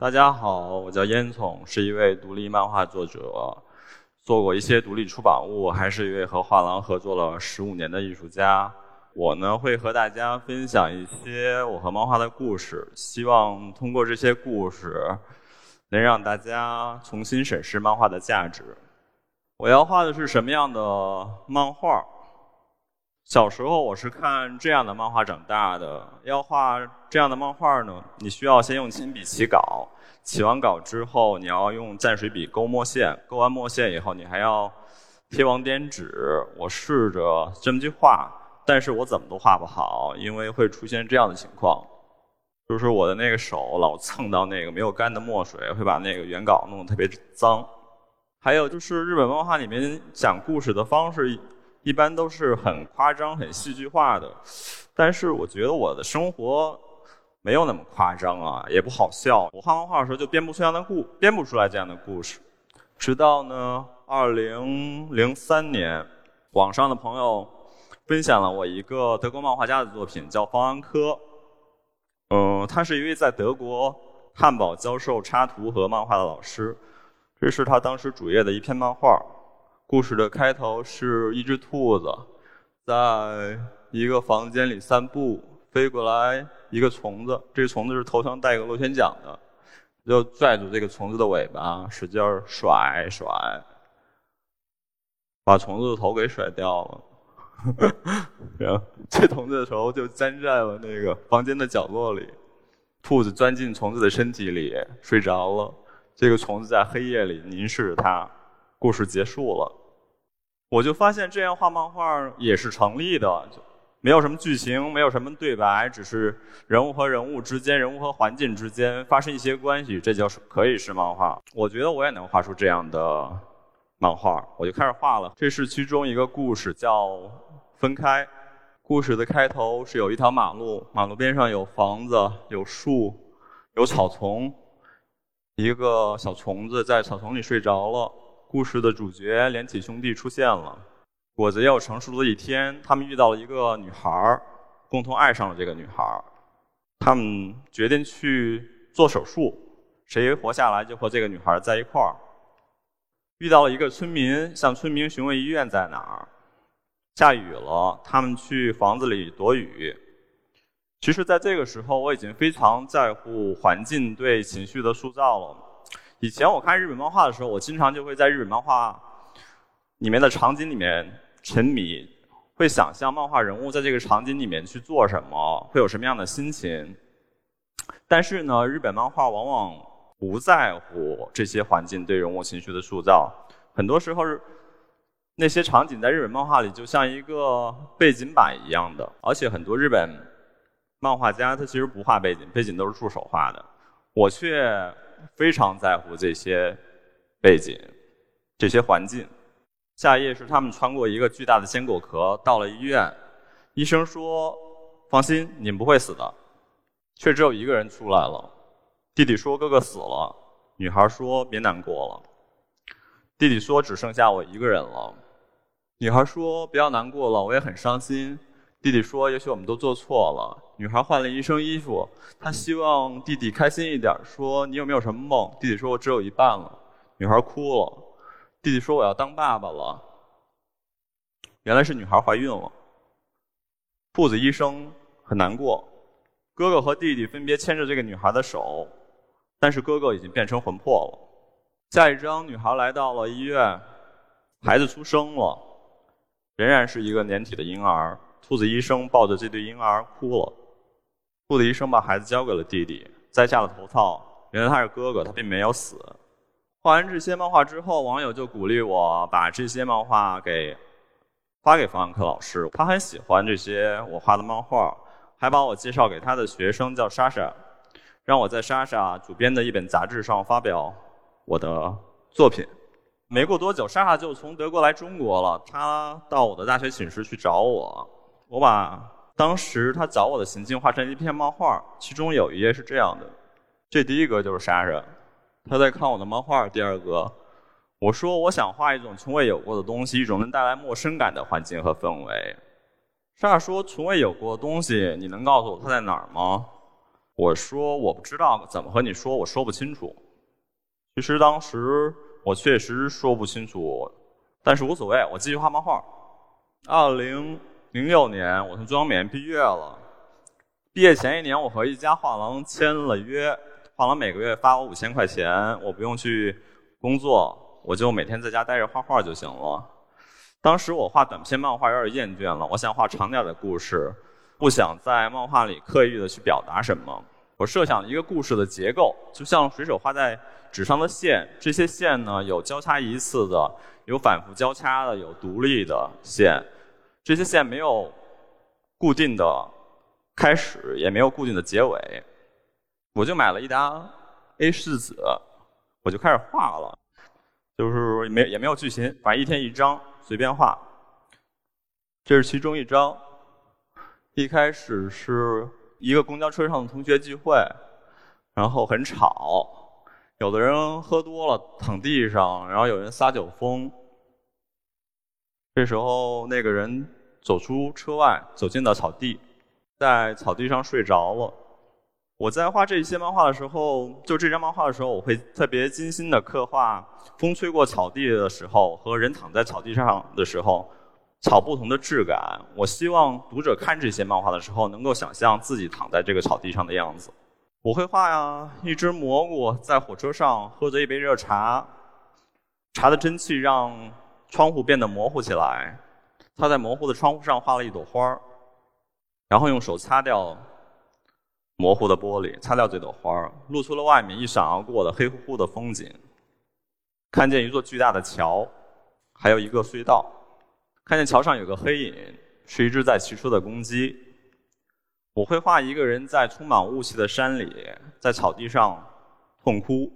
大家好，我叫烟囱，是一位独立漫画作者，做过一些独立出版物，还是一位和画廊合作了十五年的艺术家。我呢会和大家分享一些我和漫画的故事，希望通过这些故事，能让大家重新审视漫画的价值。我要画的是什么样的漫画？小时候我是看这样的漫画长大的。要画这样的漫画呢，你需要先用铅笔起稿，起完稿之后，你要用蘸水笔勾墨线，勾完墨线以后，你还要贴网点纸。我试着这么去画，但是我怎么都画不好，因为会出现这样的情况，就是我的那个手老蹭到那个没有干的墨水，会把那个原稿弄得特别脏。还有就是日本漫画里面讲故事的方式。一般都是很夸张、很戏剧化的，但是我觉得我的生活没有那么夸张啊，也不好笑。我画漫画的时候就编不出这样的故，编不出来这样的故事。直到呢，二零零三年，网上的朋友分享了我一个德国漫画家的作品，叫方安科。嗯，他是一位在德国汉堡教授插图和漫画的老师。这是他当时主页的一篇漫画。故事的开头是一只兔子在一个房间里散步，飞过来一个虫子，这个虫子是头上戴个螺旋桨的，就拽住这个虫子的尾巴，使劲甩甩，把虫子的头给甩掉了。然后这虫子的头就粘在了那个房间的角落里，兔子钻进虫子的身体里睡着了，这个虫子在黑夜里凝视着它。故事结束了，我就发现这样画漫画也是成立的，就没有什么剧情，没有什么对白，只是人物和人物之间、人物和环境之间发生一些关系，这就是可以是漫画。我觉得我也能画出这样的漫画，我就开始画了。这是其中一个故事，叫《分开》。故事的开头是有一条马路，马路边上有房子、有树、有草丛，一个小虫子在草丛里睡着了。故事的主角连体兄弟出现了。果子要成熟的一天，他们遇到了一个女孩儿，共同爱上了这个女孩儿。他们决定去做手术，谁活下来就和这个女孩儿在一块儿。遇到了一个村民，向村民询问医院在哪儿。下雨了，他们去房子里躲雨。其实，在这个时候，我已经非常在乎环境对情绪的塑造了。以前我看日本漫画的时候，我经常就会在日本漫画里面的场景里面沉迷，会想象漫画人物在这个场景里面去做什么，会有什么样的心情。但是呢，日本漫画往往不在乎这些环境对人物情绪的塑造，很多时候那些场景在日本漫画里就像一个背景板一样的，而且很多日本漫画家他其实不画背景，背景都是助手画的，我却。非常在乎这些背景、这些环境。下一页是他们穿过一个巨大的坚果壳，到了医院。医生说：“放心，你们不会死的。”却只有一个人出来了。弟弟说：“哥哥死了。”女孩说：“别难过了。”弟弟说：“只剩下我一个人了。”女孩说：“不要难过了，我也很伤心。”弟弟说：“也许我们都做错了。”女孩换了一身衣服，她希望弟弟开心一点，说：“你有没有什么梦？”弟弟说：“我只有一半了。”女孩哭了。弟弟说：“我要当爸爸了。”原来是女孩怀孕了。兔子医生很难过。哥哥和弟弟分别牵着这个女孩的手，但是哥哥已经变成魂魄了。下一张，女孩来到了医院，孩子出生了，仍然是一个连体的婴儿。兔子医生抱着这对婴儿哭了。兔子医生把孩子交给了弟弟，摘下了头套。原来他是哥哥，他并没有死。画完这些漫画之后，网友就鼓励我把这些漫画给发给方安科老师。他很喜欢这些我画的漫画，还把我介绍给他的学生叫莎莎，让我在莎莎主编的一本杂志上发表我的作品。没过多久，莎莎就从德国来中国了。她到我的大学寝室去找我。我把当时他找我的行径画成一篇漫画，其中有一页是这样的。这第一格就是莎莎，他在看我的漫画。第二个，我说我想画一种从未有过的东西，一种能带来陌生感的环境和氛围。莎莎说：“从未有过的东西，你能告诉我它在哪儿吗？”我说我不知道怎么和你说，我说不清楚。其实当时我确实说不清楚，但是无所谓，我继续画漫画。二零零六年，我从中央美院毕业了。毕业前一年，我和一家画廊签了约，画廊每个月发我五千块钱，我不用去工作，我就每天在家待着画画就行了。当时我画短篇漫画有点厌倦了，我想画长点的故事，不想在漫画里刻意的去表达什么。我设想一个故事的结构，就像水手画在纸上的线，这些线呢有交叉一次的，有反复交叉的，有独立的线。这些线没有固定的开始，也没有固定的结尾。我就买了一沓 A4 纸，我就开始画了，就是没也没有剧情，反正一天一张，随便画。这是其中一张，一开始是一个公交车上的同学聚会，然后很吵，有的人喝多了躺地上，然后有人撒酒疯。这时候那个人。走出车外，走进了草地，在草地上睡着了。我在画这些漫画的时候，就这张漫画的时候，我会特别精心的刻画风吹过草地的时候和人躺在草地上的时候，草不同的质感。我希望读者看这些漫画的时候，能够想象自己躺在这个草地上的样子。我会画呀，一只蘑菇在火车上喝着一杯热茶，茶的蒸汽让窗户变得模糊起来。他在模糊的窗户上画了一朵花儿，然后用手擦掉模糊的玻璃，擦掉这朵花儿，露出了外面一闪而过的黑乎乎的风景。看见一座巨大的桥，还有一个隧道。看见桥上有个黑影，是一只在骑车的公鸡。我会画一个人在充满雾气的山里，在草地上痛哭，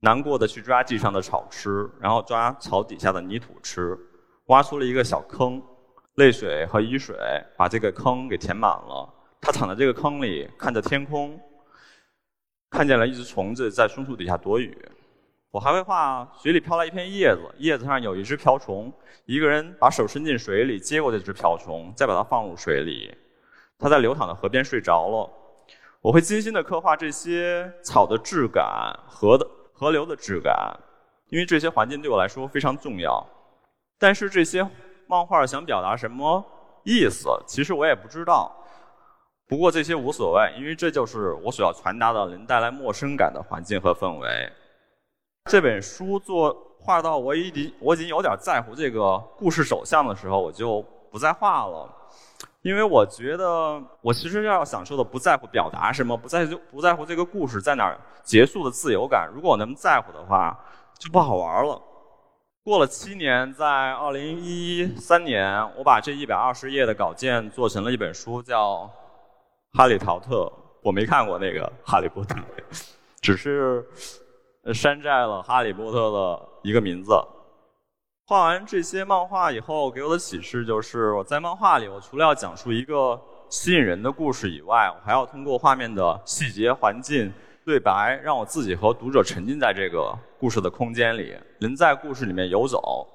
难过的去抓地上的草吃，然后抓草底下的泥土吃。挖出了一个小坑，泪水和雨水把这个坑给填满了。他躺在这个坑里，看着天空，看见了一只虫子在松树底下躲雨。我还会画水里飘来一片叶子，叶子上有一只瓢虫，一个人把手伸进水里接过这只瓢虫，再把它放入水里。他在流淌的河边睡着了。我会精心的刻画这些草的质感，河的河流的质感，因为这些环境对我来说非常重要。但是这些漫画想表达什么意思，其实我也不知道。不过这些无所谓，因为这就是我所要传达的能带来陌生感的环境和氛围。这本书做画到我已经我已经有点在乎这个故事走向的时候，我就不再画了，因为我觉得我其实要享受的不在乎表达什么，不在就不在乎这个故事在哪儿结束的自由感。如果我能在乎的话，就不好玩了。过了七年，在二零一三年，我把这一百二十页的稿件做成了一本书，叫《哈利·陶特》。我没看过那个《哈利波特》，只是山寨了《哈利波特》的一个名字。画完这些漫画以后，给我的启示就是，我在漫画里，我除了要讲述一个吸引人的故事以外，我还要通过画面的细节、环境。对白让我自己和读者沉浸在这个故事的空间里，能在故事里面游走，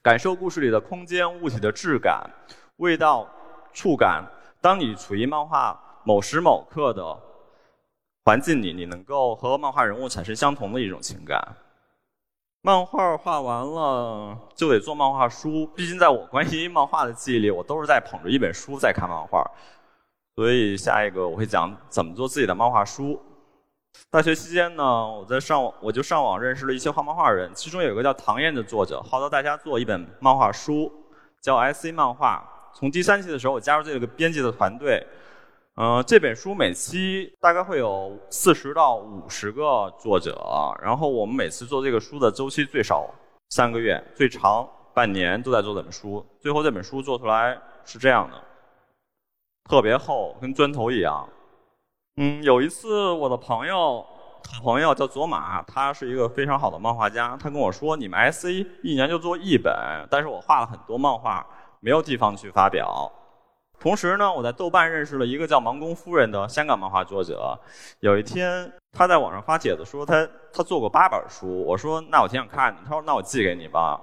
感受故事里的空间、物体的质感、味道、触感。当你处于漫画某时某刻的环境里，你能够和漫画人物产生相同的一种情感。漫画画完了就得做漫画书，毕竟在我关于漫画的记忆里，我都是在捧着一本书在看漫画。所以下一个我会讲怎么做自己的漫画书。大学期间呢，我在上网，我就上网认识了一些画漫画人，其中有一个叫唐燕的作者，号召大家做一本漫画书，叫 S C 漫画。从第三期的时候，我加入这个编辑的团队。嗯，这本书每期大概会有四十到五十个作者，然后我们每次做这个书的周期最少三个月，最长半年都在做这本书。最后这本书做出来是这样的，特别厚，跟砖头一样。嗯，有一次我的朋友，好朋友叫佐马，他是一个非常好的漫画家。他跟我说：“你们 S C 一年就做一本，但是我画了很多漫画，没有地方去发表。”同时呢，我在豆瓣认识了一个叫盲公夫人的香港漫画作者。有一天，他在网上发帖子说他他做过八本书。我说：“那我挺想看的。”他说：“那我寄给你吧。”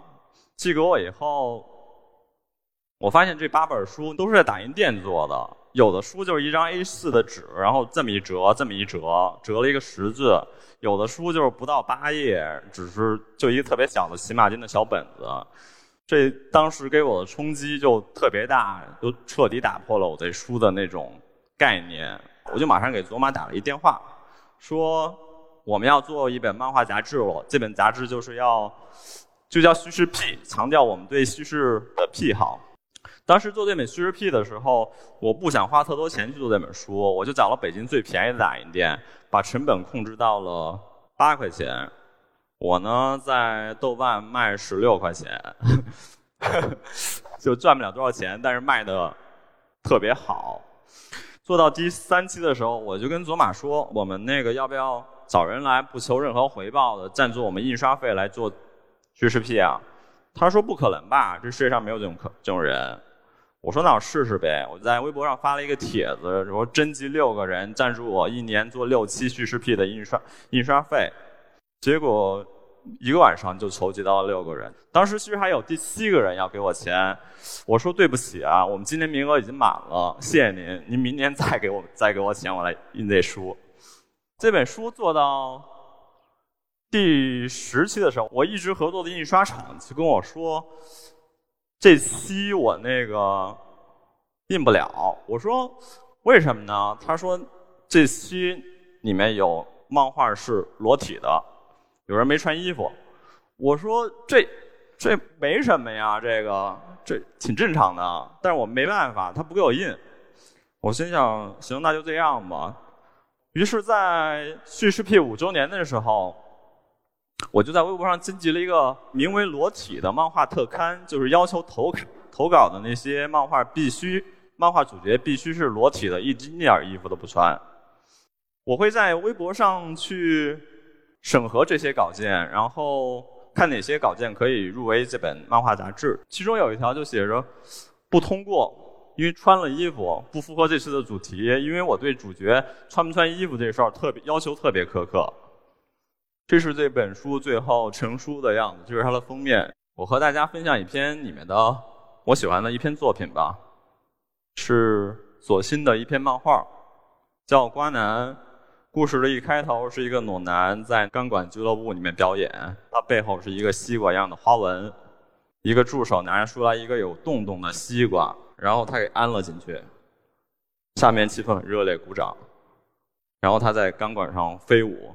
寄给我以后，我发现这八本书都是在打印店做的。有的书就是一张 A4 的纸，然后这么一折，这么一折，折了一个十字；有的书就是不到八页，只是就一个特别小的骑马经的小本子。这当时给我的冲击就特别大，就彻底打破了我对书的那种概念。我就马上给佐玛打了一电话，说我们要做一本漫画杂志了。这本杂志就是要就叫叙事癖，强调我们对叙事的癖好。当时做这本叙事 p 的时候，我不想花特多钱去做这本书，我就找了北京最便宜的打印店，把成本控制到了八块钱。我呢在豆瓣卖十六块钱，就赚不了多少钱，但是卖的特别好。做到第三期的时候，我就跟佐玛说：“我们那个要不要找人来不求任何回报的赞助我们印刷费来做叙事 p 啊？”他说：“不可能吧，这世界上没有这种可这种人。”我说那我试试呗，我在微博上发了一个帖子，说征集六个人赞助我一年做六期叙事 P 的印刷印刷费，结果一个晚上就筹集到了六个人。当时其实还有第七个人要给我钱，我说对不起啊，我们今年名额已经满了，谢谢您，您明年再给我再给我钱，我来印这书。这本书做到第十期的时候，我一直合作的印刷厂就跟我说。这期我那个印不了，我说为什么呢？他说这期里面有漫画是裸体的，有人没穿衣服。我说这这没什么呀，这个这挺正常的。但是我没办法，他不给我印。我心想，行，那就这样吧。于是，在叙事 P 五周年的时候。我就在微博上征集了一个名为“裸体”的漫画特刊，就是要求投投稿的那些漫画必须漫画主角必须是裸体的，一丁点儿衣服都不穿。我会在微博上去审核这些稿件，然后看哪些稿件可以入围这本漫画杂志。其中有一条就写着不通过，因为穿了衣服不符合这次的主题。因为我对主角穿不穿衣服这事儿特别要求特别苛刻。这是这本书最后成书的样子，就是它的封面。我和大家分享一篇里面的我喜欢的一篇作品吧，是左心的一篇漫画，叫《瓜男》。故事的一开头是一个裸男在钢管俱乐部里面表演，他背后是一个西瓜一样的花纹，一个助手拿出来一个有洞洞的西瓜，然后他给安了进去。下面气氛很热烈，鼓掌。然后他在钢管上飞舞。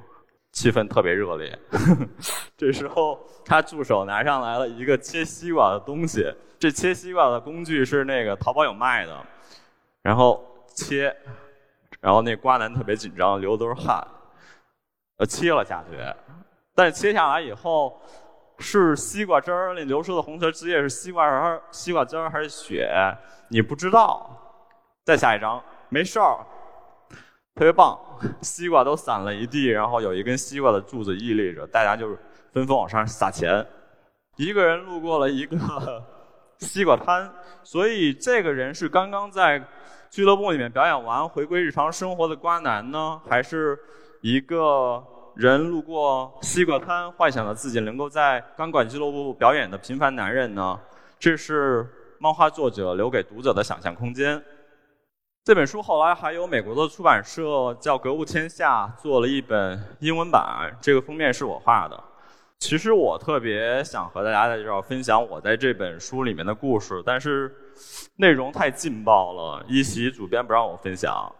气氛特别热烈，这时候他助手拿上来了一个切西瓜的东西，这切西瓜的工具是那个淘宝有卖的，然后切，然后那瓜男特别紧张，流的都是汗，呃，切了下去，但是切下来以后是西瓜汁儿，那流出的红色汁液是西瓜汁儿、西瓜汁儿还是血，你不知道。再下一张，没事儿。特别棒，西瓜都散了一地，然后有一根西瓜的柱子屹立着，大家就是纷纷往上撒钱。一个人路过了一个 西瓜摊，所以这个人是刚刚在俱乐部里面表演完回归日常生活的瓜男呢，还是一个人路过西瓜摊幻想着自己能够在钢管俱乐部表演的平凡男人呢？这是漫画作者留给读者的想象空间。这本书后来还有美国的出版社叫格物天下做了一本英文版，这个封面是我画的。其实我特别想和大家在这儿分享我在这本书里面的故事，但是内容太劲爆了，一席主编不让我分享，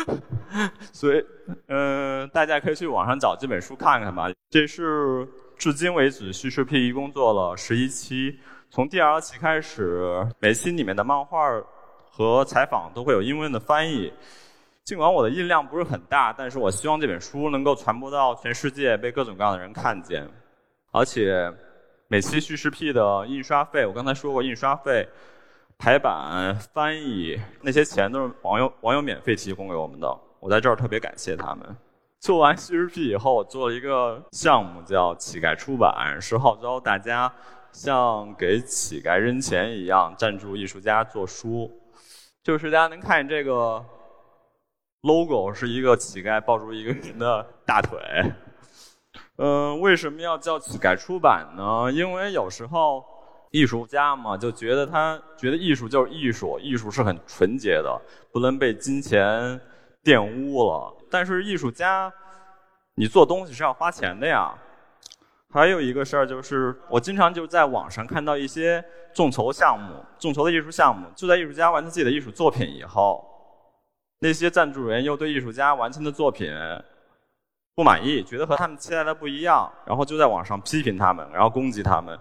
所以嗯，大家可以去网上找这本书看看吧。这是至今为止叙事癖一共做了十一期，从第二期开始，每期里面的漫画。和采访都会有英文的翻译，尽管我的印量不是很大，但是我希望这本书能够传播到全世界，被各种各样的人看见。而且每期叙事 P 的印刷费，我刚才说过，印刷费、排版、翻译那些钱都是网友网友免费提供给我们的，我在这儿特别感谢他们。做完叙事 P 以后，我做了一个项目叫乞丐出版，是号召大家像给乞丐扔钱一样赞助艺术家做书。就是大家能看见这个 logo 是一个乞丐抱住一个人的大腿。嗯，为什么要叫乞丐出版呢？因为有时候艺术家嘛，就觉得他觉得艺术就是艺术，艺术是很纯洁的，不能被金钱玷污了。但是艺术家，你做东西是要花钱的呀。还有一个事儿就是，我经常就在网上看到一些众筹项目、众筹的艺术项目，就在艺术家完成自己的艺术作品以后，那些赞助人又对艺术家完成的作品不满意，觉得和他们期待的不一样，然后就在网上批评他们，然后攻击他们。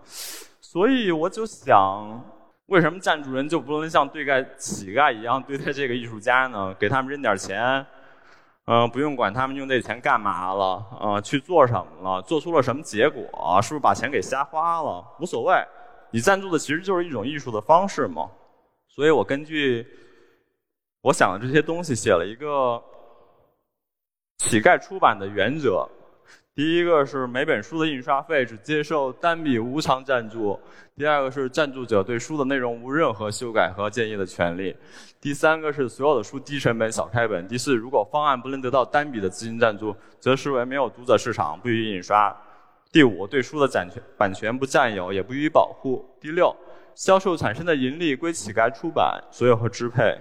所以我就想，为什么赞助人就不能像对待乞丐一样对待这个艺术家呢？给他们扔点钱，嗯，不用管他们用这钱干嘛了，嗯，去做什么了，做出了什么结果，是不是把钱给瞎花了？无所谓，你赞助的其实就是一种艺术的方式嘛。所以我根据我想的这些东西，写了一个乞丐出版的原则。第一个是每本书的印刷费只接受单笔无偿赞助；第二个是赞助者对书的内容无任何修改和建议的权利；第三个是所有的书低成本小开本；第四，如果方案不能得到单笔的资金赞助，则视为没有读者市场，不予印刷；第五，对书的版权版权不占有，也不予以保护；第六，销售产生的盈利归乞丐出版所有和支配。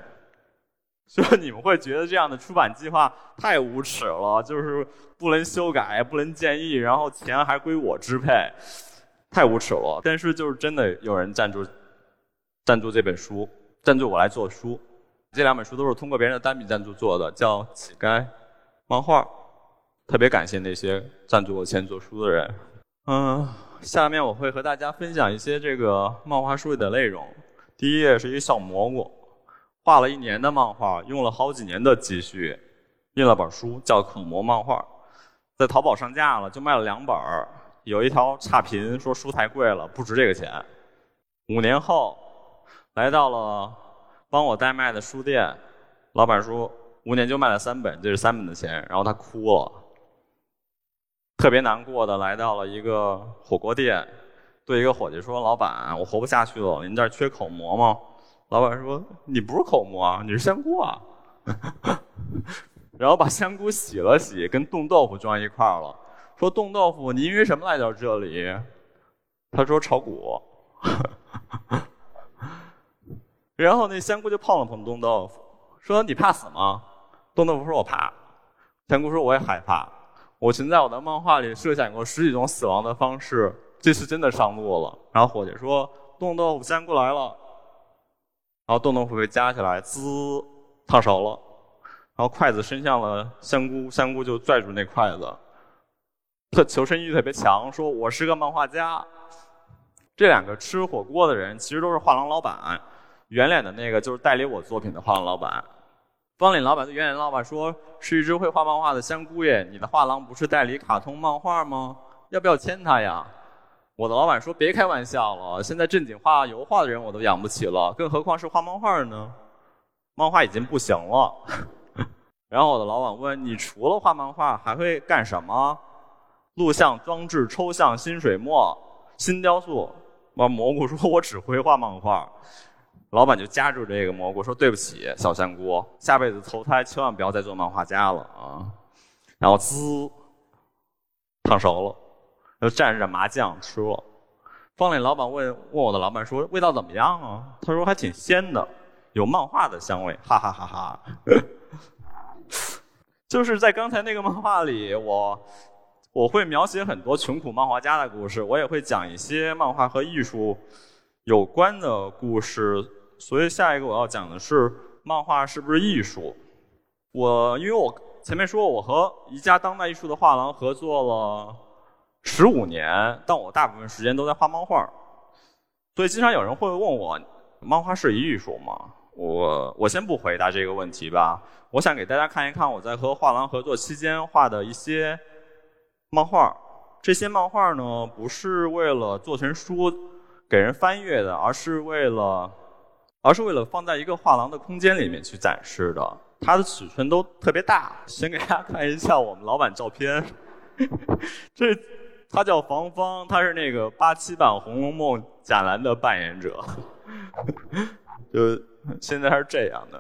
就你们会觉得这样的出版计划太无耻了，就是不能修改、不能建议，然后钱还归我支配，太无耻了。但是就是真的有人赞助，赞助这本书，赞助我来做书。这两本书都是通过别人的单笔赞助做的，叫《乞丐漫画》。特别感谢那些赞助我钱做书的人。嗯，下面我会和大家分享一些这个漫画书里的内容。第一页是一个小蘑菇。画了一年的漫画，用了好几年的积蓄，印了本书叫《口蘑漫画》，在淘宝上架了，就卖了两本儿。有一条差评说书太贵了，不值这个钱。五年后，来到了帮我代卖的书店，老板说五年就卖了三本，这是三本的钱。然后他哭了，特别难过的来到了一个火锅店，对一个伙计说：“老板，我活不下去了，您这儿缺口蘑吗？”老板说：“你不是口蘑啊，你是香菇啊。” 然后把香菇洗了洗，跟冻豆腐装一块儿了。说：“冻豆腐，你因为什么来到这里？”他说：“炒股。” 然后那香菇就碰了碰冻豆腐，说：“你怕死吗？”冻豆腐说：“我怕。”香菇说：“我也害怕。我曾在我的漫画里设想过十几种死亡的方式，这次真的上路了。”然后伙计说：“冻豆腐，香菇来了。”然后冻豆腐被夹起来，滋，烫熟了。然后筷子伸向了香菇，香菇就拽住那筷子。特求生欲特别强，说我是个漫画家。这两个吃火锅的人其实都是画廊老板。圆脸的那个就是代理我作品的画廊老板。方脸老板对圆脸老板说：“是一只会画漫画的香菇耶，你的画廊不是代理卡通漫画吗？要不要签他呀？”我的老板说：“别开玩笑了，现在正经画油画的人我都养不起了，更何况是画漫画呢？漫画已经不行了。”然后我的老板问：“你除了画漫画还会干什么？”录像装置、抽象、新水墨、新雕塑。完蘑菇说：“我只会画漫画。”老板就夹住这个蘑菇说：“对不起，小香菇，下辈子投胎千万不要再做漫画家了啊！”然后滋，烫熟了。又蘸着麻酱吃了。方脸老板问问我的老板说：“味道怎么样啊？”他说：“还挺鲜的，有漫画的香味。”哈哈哈哈。就是在刚才那个漫画里，我我会描写很多穷苦漫画家的故事，我也会讲一些漫画和艺术有关的故事。所以下一个我要讲的是漫画是不是艺术？我因为我前面说我和一家当代艺术的画廊合作了。十五年，但我大部分时间都在画漫画，所以经常有人会问我，漫画是艺术吗？我我先不回答这个问题吧。我想给大家看一看我在和画廊合作期间画的一些漫画。这些漫画呢，不是为了做成书给人翻阅的，而是为了，而是为了放在一个画廊的空间里面去展示的。它的尺寸都特别大。先给大家看一下我们老板照片，这。他叫房芳，他是那个八七版《红楼梦》贾兰的扮演者，就现在是这样的。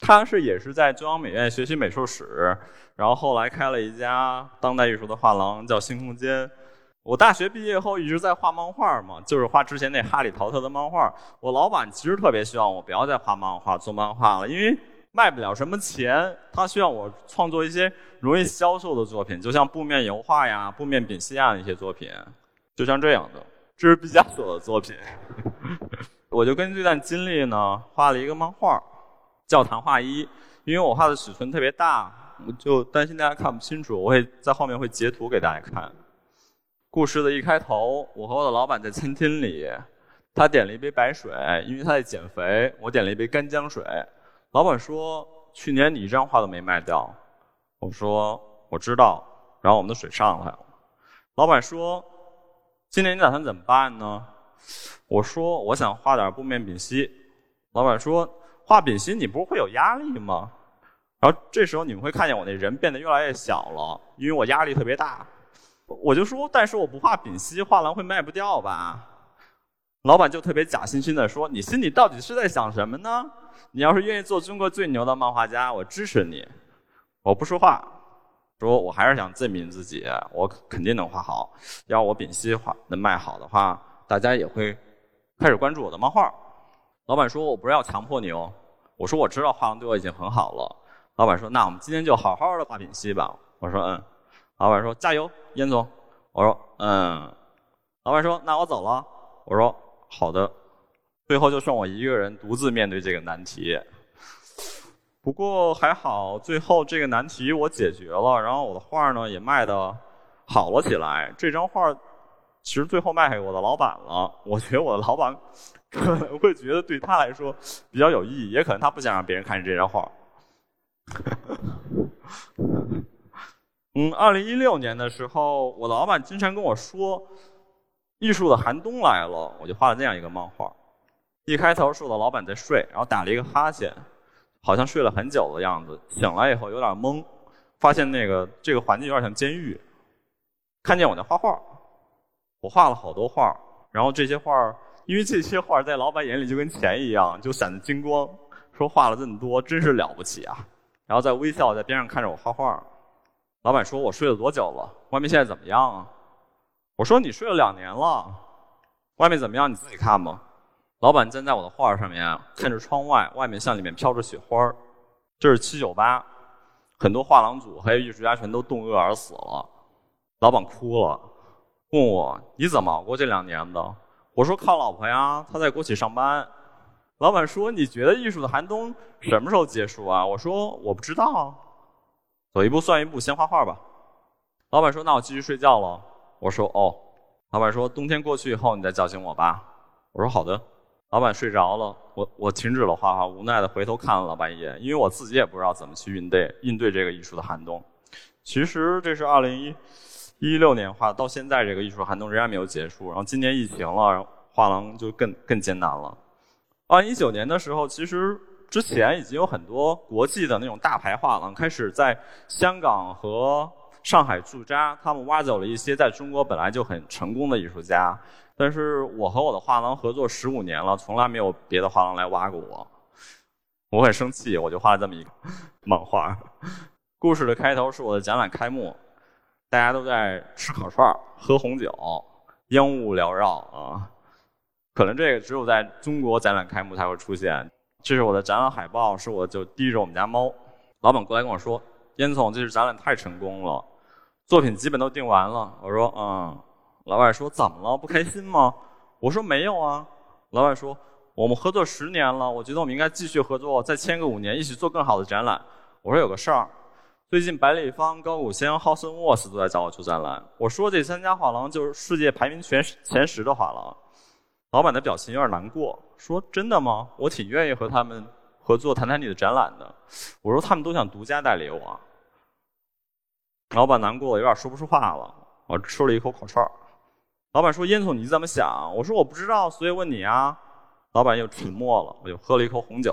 他是也是在中央美院学习美术史，然后后来开了一家当代艺术的画廊，叫新空间。我大学毕业后一直在画漫画嘛，就是画之前那《哈利波特》的漫画。我老板其实特别希望我不要再画漫画、做漫画了，因为卖不了什么钱。他需要我创作一些容易销售的作品，就像布面油画呀、布面丙烯啊那些作品，就像这样的。这是毕加索的作品。我就根据这段经历呢，画了一个漫画《叫《谈画一》，因为我画的尺寸特别大，我就担心大家看不清楚，我会在后面会截图给大家看。故事的一开头，我和我的老板在餐厅里，他点了一杯白水，因为他在减肥。我点了一杯干姜水。老板说：“去年你一张画都没卖掉。”我说：“我知道。”然后我们的水上来了。老板说：“今年你打算怎么办呢？”我说：“我想画点布面丙烯。”老板说：“画丙烯你不是会有压力吗？”然后这时候你们会看见我那人变得越来越小了，因为我压力特别大。我就说，但是我不画丙烯，画廊会卖不掉吧？老板就特别假惺惺的说：“你心里到底是在想什么呢？你要是愿意做中国最牛的漫画家，我支持你。”我不说话，说我还是想证明自己，我肯定能画好。要我丙烯画能卖好的话，大家也会开始关注我的漫画。老板说：“我不是要强迫你哦。”我说：“我知道画廊对我已经很好了。”老板说：“那我们今天就好好的画丙烯吧。”我说：“嗯。”老板说：“加油，严总。”我说：“嗯。”老板说：“那我走了。”我说：“好的。”最后就剩我一个人独自面对这个难题。不过还好，最后这个难题我解决了，然后我的画呢也卖的好了起来。这张画其实最后卖给我的老板了。我觉得我的老板可能会觉得对他来说比较有意义，也可能他不想让别人看见这张画。嗯，二零一六年的时候，我的老板经常跟我说：“艺术的寒冬来了。”我就画了这样一个漫画。一开头是我的老板在睡，然后打了一个哈欠，好像睡了很久的样子。醒来以后有点懵，发现那个这个环境有点像监狱。看见我在画画，我画了好多画，然后这些画，因为这些画在老板眼里就跟钱一样，就闪着金光。说画了这么多，真是了不起啊！然后在微笑，在边上看着我画画。老板说：“我睡了多久了？外面现在怎么样啊？”我说：“你睡了两年了，外面怎么样？你自己看吧。”老板站在我的画上面，看着窗外，外面向里面飘着雪花这是七九八，很多画廊主还有艺术家全都冻饿而死了。老板哭了，问我：“你怎么熬过这两年的？”我说：“靠老婆呀，她在国企上班。”老板说：“你觉得艺术的寒冬什么时候结束啊？”我说：“我不知道。”走一步算一步，先画画吧。老板说：“那我继续睡觉了。”我说：“哦。”老板说：“冬天过去以后，你再叫醒我吧。”我说：“好的。”老板睡着了，我我停止了画画，无奈的回头看了老板一眼，因为我自己也不知道怎么去应对应对这个艺术的寒冬。其实这是二零一一六年画，到现在这个艺术寒冬仍然没有结束。然后今年疫情了，画廊就更更艰难了。二零一九年的时候，其实。之前已经有很多国际的那种大牌画廊开始在香港和上海驻扎，他们挖走了一些在中国本来就很成功的艺术家。但是我和我的画廊合作十五年了，从来没有别的画廊来挖过我，我很生气，我就画了这么一个漫画。故事的开头是我的展览开幕，大家都在吃烤串、喝红酒，烟雾缭绕啊，可能这个只有在中国展览开幕才会出现。这是我的展览海报，是我就滴着我们家猫。老板过来跟我说：“烟总，这次展览太成功了，作品基本都定完了。”我说：“嗯。”老板说：“怎么了？不开心吗？”我说：“没有啊。”老板说：“我们合作十年了，我觉得我们应该继续合作，再签个五年，一起做更好的展览。”我说：“有个事儿，最近百里芳、高古仙、浩森沃斯都在找我做展览。”我说：“这三家画廊就是世界排名前前十的画廊。”老板的表情有点难过，说：“真的吗？我挺愿意和他们合作，谈谈你的展览的。”我说：“他们都想独家代理我。”老板难过，有点说不出话了。我吃了一口烤串老板说：“烟总，你怎么想？”我说：“我不知道，所以问你啊。”老板又沉默了。我又喝了一口红酒。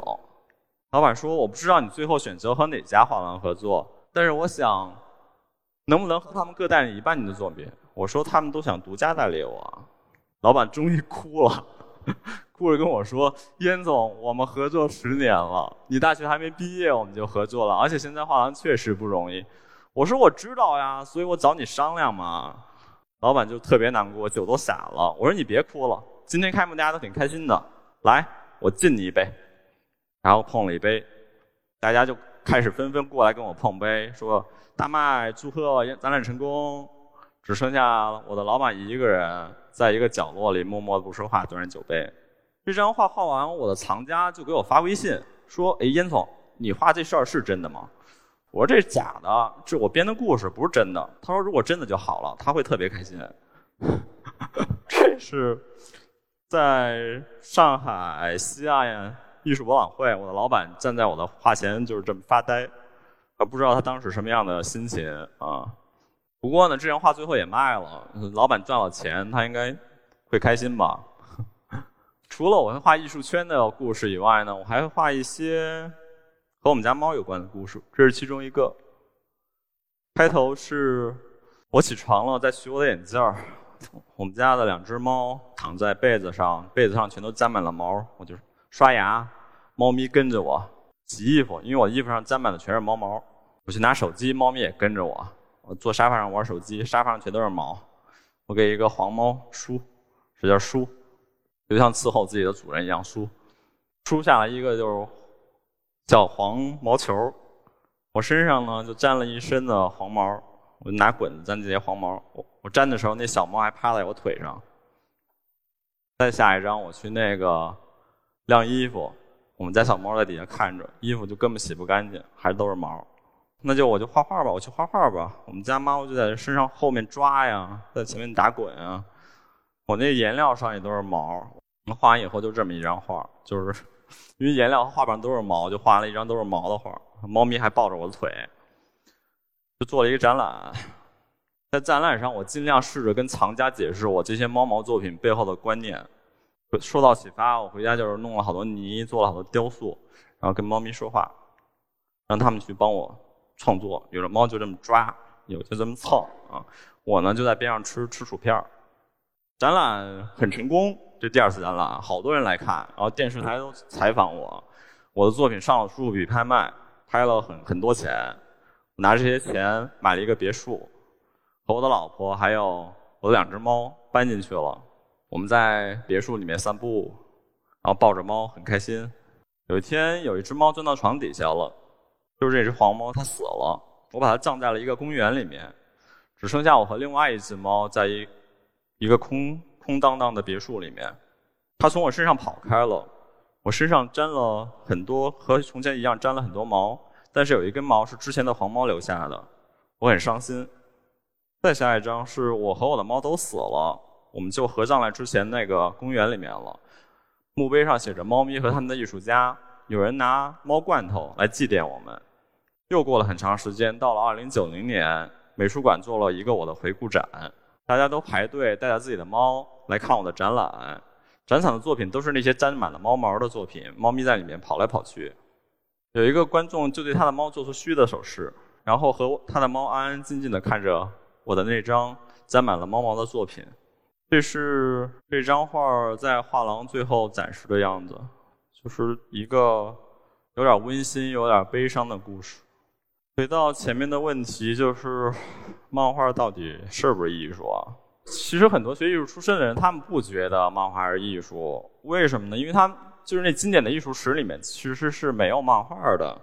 老板说：“我不知道你最后选择和哪家画廊合作，但是我想，能不能和他们各代理一半你的作品？”我说：“他们都想独家代理我。”老板终于哭了，哭着跟我说：“燕总，我们合作十年了，你大学还没毕业我们就合作了，而且现在画廊确实不容易。”我说：“我知道呀，所以我找你商量嘛。”老板就特别难过，酒都洒了。我说你别哭了，今天开幕大家都挺开心的，来，我敬你一杯。然后碰了一杯，大家就开始纷纷过来跟我碰杯，说大麦祝贺展览成功。只剩下我的老板一个人在一个角落里默默不说话，端着酒杯。这张画画完，我的藏家就给我发微信说：“哎，烟囱，你画这事儿是真的吗？”我说：“这是假的，这我编的故事，不是真的。”他说：“如果真的就好了，他会特别开心。”这是在上海西岸艺术博览会，我的老板站在我的画前就是这么发呆，我不知道他当时什么样的心情啊。不过呢，这张画最后也卖了，老板赚了钱，他应该会开心吧。除了我会画艺术圈的故事以外呢，我还会画一些和我们家猫有关的故事。这是其中一个。开头是我起床了，在取我的眼镜儿。我们家的两只猫躺在被子上，被子上全都沾满了毛。我就刷牙，猫咪跟着我；洗衣服，因为我衣服上沾满的全是猫毛。我去拿手机，猫咪也跟着我。我坐沙发上玩手机，沙发上全都是毛。我给一个黄猫梳，使劲梳，就像伺候自己的主人一样梳。梳下来一个就是叫黄毛球。我身上呢就沾了一身的黄毛，我就拿滚子沾这些黄毛。我我沾的时候，那小猫还趴在我腿上。再下一张，我去那个晾衣服，我们家小猫在底下看着，衣服就根本洗不干净，还都是毛。那就我就画画吧，我去画画吧。我们家猫就在身上后面抓呀，在前面打滚啊。我那颜料上也都是毛。画完以后就这么一张画，就是因为颜料和画板都是毛，就画了一张都是毛的画。猫咪还抱着我的腿，就做了一个展览。在展览上，我尽量试着跟藏家解释我这些猫毛作品背后的观念。受到启发，我回家就是弄了好多泥，做了好多雕塑，然后跟猫咪说话，让他们去帮我。创作，有的猫就这么抓，有就这么蹭啊。我呢就在边上吃吃薯片儿。展览很成功，这第二次展览，好多人来看，然后电视台都采访我。我的作品上了苏富比拍卖，拍了很很多钱。拿这些钱买了一个别墅，和我的老婆还有我的两只猫搬进去了。我们在别墅里面散步，然后抱着猫很开心。有一天，有一只猫钻到床底下了。就是这只黄猫，它死了。我把它葬在了一个公园里面，只剩下我和另外一只猫在一一个空空荡荡的别墅里面。它从我身上跑开了，我身上沾了很多，和从前一样沾了很多毛，但是有一根毛是之前的黄猫留下的，我很伤心。再下一张是我和我的猫都死了，我们就合葬在之前那个公园里面了。墓碑上写着“猫咪和他们的艺术家”，有人拿猫罐头来祭奠我们。又过了很长时间，到了二零九零年，美术馆做了一个我的回顾展，大家都排队带着自己的猫来看我的展览。展场的作品都是那些沾满了猫毛的作品，猫咪在里面跑来跑去。有一个观众就对他的猫做出嘘的手势，然后和他的猫安安静静地看着我的那张沾满了猫毛的作品。这是这张画在画廊最后展示的样子，就是一个有点温馨、有点悲伤的故事。回到前面的问题，就是漫画到底是不是艺术啊？其实很多学艺术出身的人，他们不觉得漫画是艺术，为什么呢？因为他就是那经典的艺术史里面其实是没有漫画的。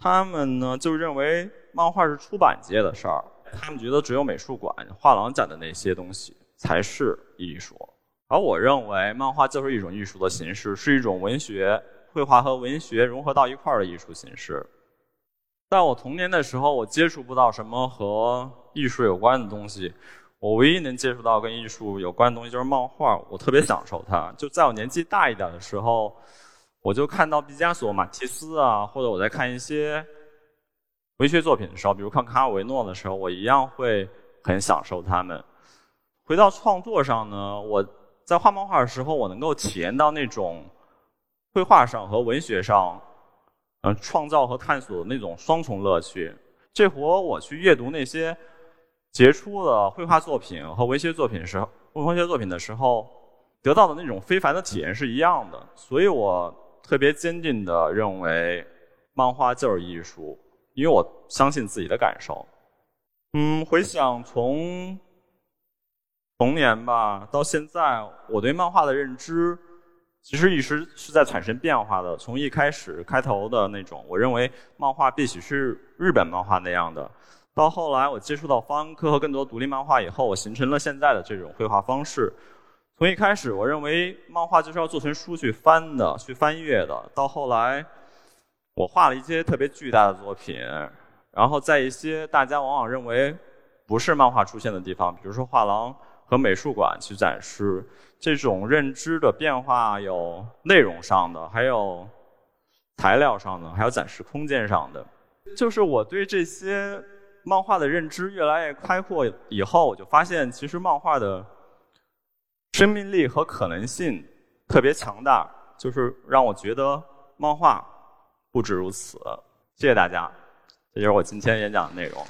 他们呢就认为漫画是出版界的事儿，他们觉得只有美术馆、画廊展的那些东西才是艺术。而我认为漫画就是一种艺术的形式，是一种文学、绘画和文学融合到一块儿的艺术形式。在我童年的时候，我接触不到什么和艺术有关的东西。我唯一能接触到跟艺术有关的东西就是漫画，我特别享受它。就在我年纪大一点的时候，我就看到毕加索、马蒂斯啊，或者我在看一些文学作品的时候，比如看卡尔维诺的时候，我一样会很享受他们。回到创作上呢，我在画漫画的时候，我能够体验到那种绘画上和文学上。嗯，创造和探索的那种双重乐趣，这和我去阅读那些杰出的绘画作品和文学作品时，文学作品的时候得到的那种非凡的体验是一样的。所以我特别坚定的认为，漫画就是艺术，因为我相信自己的感受。嗯，回想从童年吧，到现在，我对漫画的认知，其实一直是在产生变化的。从一开始开头的那种，我认为漫画必须是日本漫画那样的，到后来我接触到方科和更多独立漫画以后，我形成了现在的这种绘画方式。从一开始，我认为漫画就是要做成书去翻的、去翻阅的。到后来，我画了一些特别巨大的作品，然后在一些大家往往认为不是漫画出现的地方，比如说画廊和美术馆去展示。这种认知的变化有内容上的，还有材料上的，还有展示空间上的。就是我对这些漫画的认知越来越开阔以后，我就发现其实漫画的。生命力和可能性特别强大，就是让我觉得漫画不止如此。谢谢大家，这就是我今天演讲的内容。